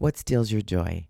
What steals your joy?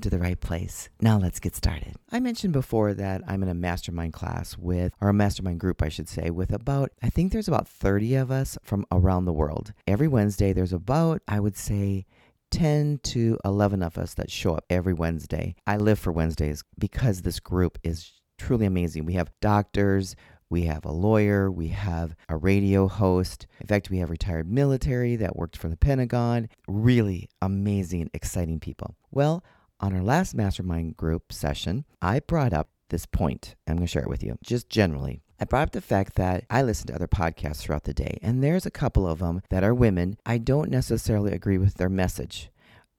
to the right place. Now let's get started. I mentioned before that I'm in a mastermind class with, or a mastermind group, I should say, with about, I think there's about 30 of us from around the world. Every Wednesday, there's about, I would say, 10 to 11 of us that show up every Wednesday. I live for Wednesdays because this group is truly amazing. We have doctors, we have a lawyer, we have a radio host. In fact, we have retired military that worked for the Pentagon. Really amazing, exciting people. Well, on our last mastermind group session, I brought up this point. I'm going to share it with you, just generally. I brought up the fact that I listen to other podcasts throughout the day, and there's a couple of them that are women. I don't necessarily agree with their message,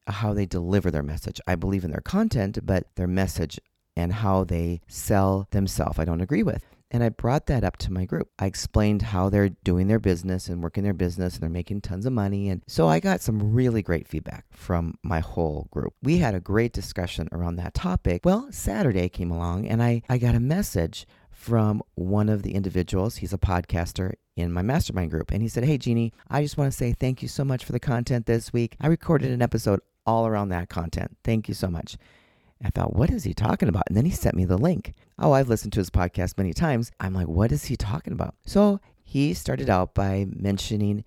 how they deliver their message. I believe in their content, but their message and how they sell themselves, I don't agree with. And I brought that up to my group. I explained how they're doing their business and working their business and they're making tons of money. And so I got some really great feedback from my whole group. We had a great discussion around that topic. Well, Saturday came along and I, I got a message from one of the individuals. He's a podcaster in my mastermind group. And he said, Hey, Jeannie, I just want to say thank you so much for the content this week. I recorded an episode all around that content. Thank you so much. I thought, what is he talking about? And then he sent me the link. Oh, I've listened to his podcast many times. I'm like, what is he talking about? So he started out by mentioning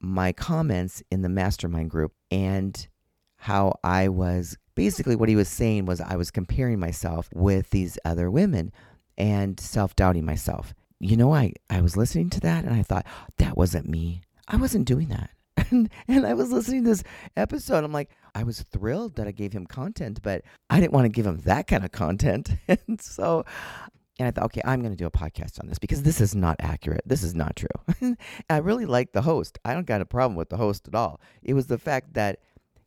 my comments in the mastermind group and how I was basically what he was saying was I was comparing myself with these other women and self doubting myself. You know, I, I was listening to that and I thought, that wasn't me. I wasn't doing that. And, and I was listening to this episode. I'm like, I was thrilled that I gave him content, but I didn't want to give him that kind of content. and so, and I thought, okay, I'm going to do a podcast on this because this is not accurate. This is not true. I really like the host. I don't got a problem with the host at all. It was the fact that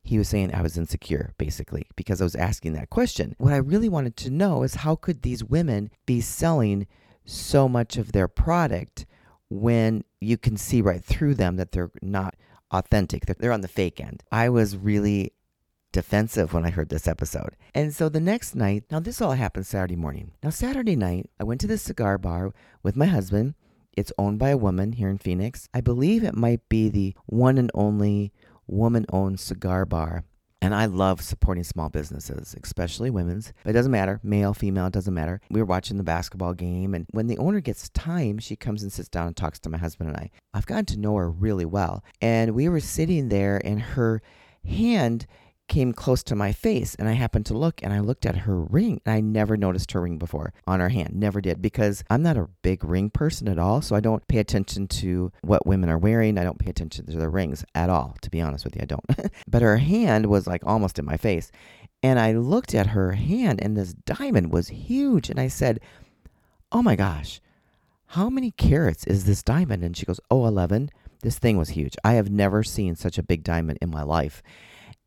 he was saying I was insecure, basically, because I was asking that question. What I really wanted to know is how could these women be selling so much of their product when you can see right through them that they're not authentic. They're on the fake end. I was really defensive when I heard this episode. And so the next night, now this all happened Saturday morning. Now, Saturday night, I went to the cigar bar with my husband. It's owned by a woman here in Phoenix. I believe it might be the one and only woman owned cigar bar. And I love supporting small businesses, especially women's. But it doesn't matter, male, female, it doesn't matter. We were watching the basketball game, and when the owner gets time, she comes and sits down and talks to my husband and I. I've gotten to know her really well. And we were sitting there, and her hand came close to my face and I happened to look and I looked at her ring and I never noticed her ring before on her hand. Never did because I'm not a big ring person at all. So I don't pay attention to what women are wearing. I don't pay attention to their rings at all. To be honest with you, I don't. but her hand was like almost in my face. And I looked at her hand and this diamond was huge. And I said, Oh my gosh, how many carats is this diamond? And she goes, Oh, 11. This thing was huge. I have never seen such a big diamond in my life.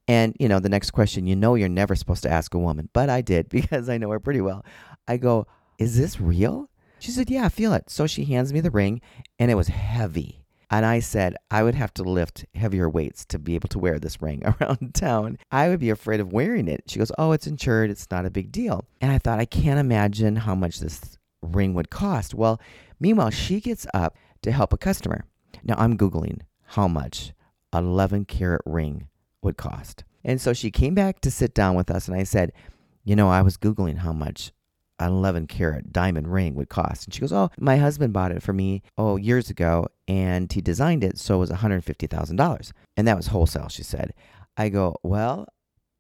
And, you know, the next question, you know, you're never supposed to ask a woman, but I did because I know her pretty well. I go, Is this real? She said, Yeah, I feel it. So she hands me the ring, and it was heavy. And I said, I would have to lift heavier weights to be able to wear this ring around town. I would be afraid of wearing it. She goes, Oh, it's insured. It's not a big deal. And I thought, I can't imagine how much this ring would cost. Well, meanwhile, she gets up to help a customer. Now I'm Googling how much an 11 carat ring would cost. And so she came back to sit down with us, and I said, You know, I was Googling how much an 11 carat diamond ring would cost. And she goes, Oh, my husband bought it for me, oh, years ago, and he designed it, so it was $150,000. And that was wholesale, she said. I go, Well,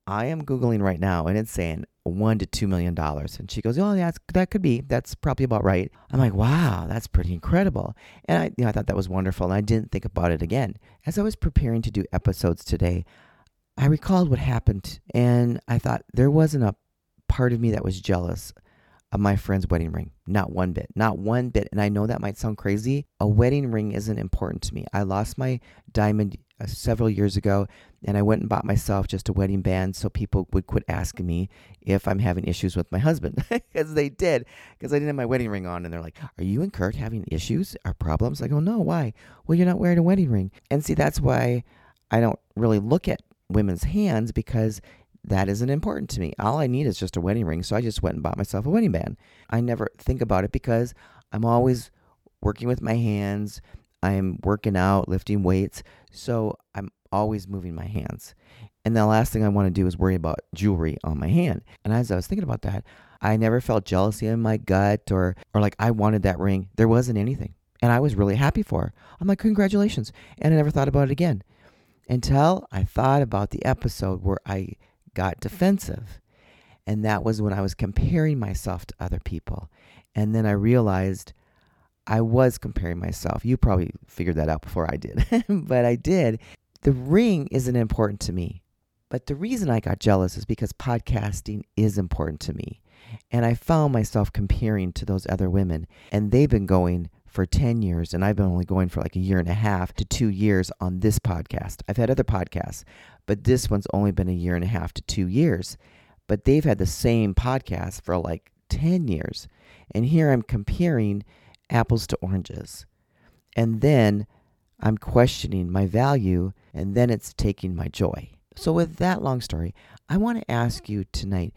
I am Googling right now, and it's saying one to two million dollars. And she goes, Oh, yeah, that could be. That's probably about right. I'm like, Wow, that's pretty incredible. And I, you know, I thought that was wonderful. And I didn't think about it again. As I was preparing to do episodes today, I recalled what happened and I thought there wasn't a part of me that was jealous of my friend's wedding ring. Not one bit. Not one bit. And I know that might sound crazy. A wedding ring isn't important to me. I lost my diamond uh, several years ago, and I went and bought myself just a wedding band so people would quit asking me if I'm having issues with my husband, because they did, because I didn't have my wedding ring on, and they're like, "Are you and Kurt having issues or problems?" I go, "No, why?" Well, you're not wearing a wedding ring, and see, that's why I don't really look at women's hands because that isn't important to me. All I need is just a wedding ring, so I just went and bought myself a wedding band. I never think about it because I'm always working with my hands. I'm working out, lifting weights. So I'm always moving my hands. And the last thing I want to do is worry about jewelry on my hand. And as I was thinking about that, I never felt jealousy in my gut or or like I wanted that ring. There wasn't anything. And I was really happy for her. I'm like, congratulations. And I never thought about it again. Until I thought about the episode where I got defensive. And that was when I was comparing myself to other people. And then I realized I was comparing myself. You probably figured that out before I did, but I did. The ring isn't important to me. But the reason I got jealous is because podcasting is important to me. And I found myself comparing to those other women, and they've been going for 10 years, and I've been only going for like a year and a half to two years on this podcast. I've had other podcasts, but this one's only been a year and a half to two years. But they've had the same podcast for like 10 years. And here I'm comparing apples to oranges. And then I'm questioning my value, and then it's taking my joy. So, with that long story, I want to ask you tonight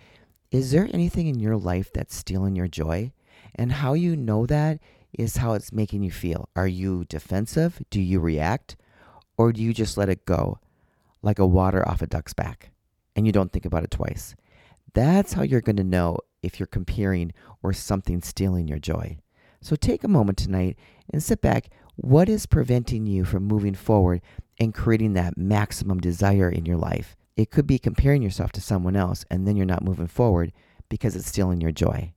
is there anything in your life that's stealing your joy? And how you know that is how it's making you feel. Are you defensive? Do you react? Or do you just let it go like a water off a duck's back and you don't think about it twice? That's how you're going to know if you're comparing or something stealing your joy. So take a moment tonight and sit back. What is preventing you from moving forward and creating that maximum desire in your life? It could be comparing yourself to someone else and then you're not moving forward because it's stealing your joy.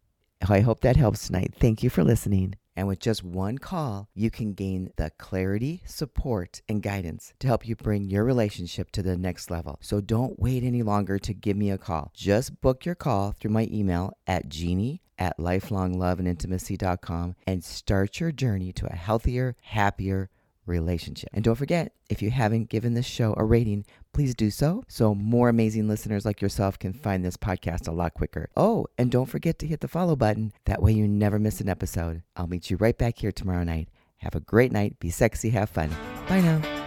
I hope that helps tonight. Thank you for listening. And with just one call, you can gain the clarity, support, and guidance to help you bring your relationship to the next level. So don't wait any longer to give me a call. Just book your call through my email at jeannie at lifelongloveandintimacy.com and start your journey to a healthier, happier relationship. And don't forget, if you haven't given this show a rating, please do so so more amazing listeners like yourself can find this podcast a lot quicker. Oh, and don't forget to hit the follow button. That way you never miss an episode. I'll meet you right back here tomorrow night. Have a great night. Be sexy. Have fun. Bye now.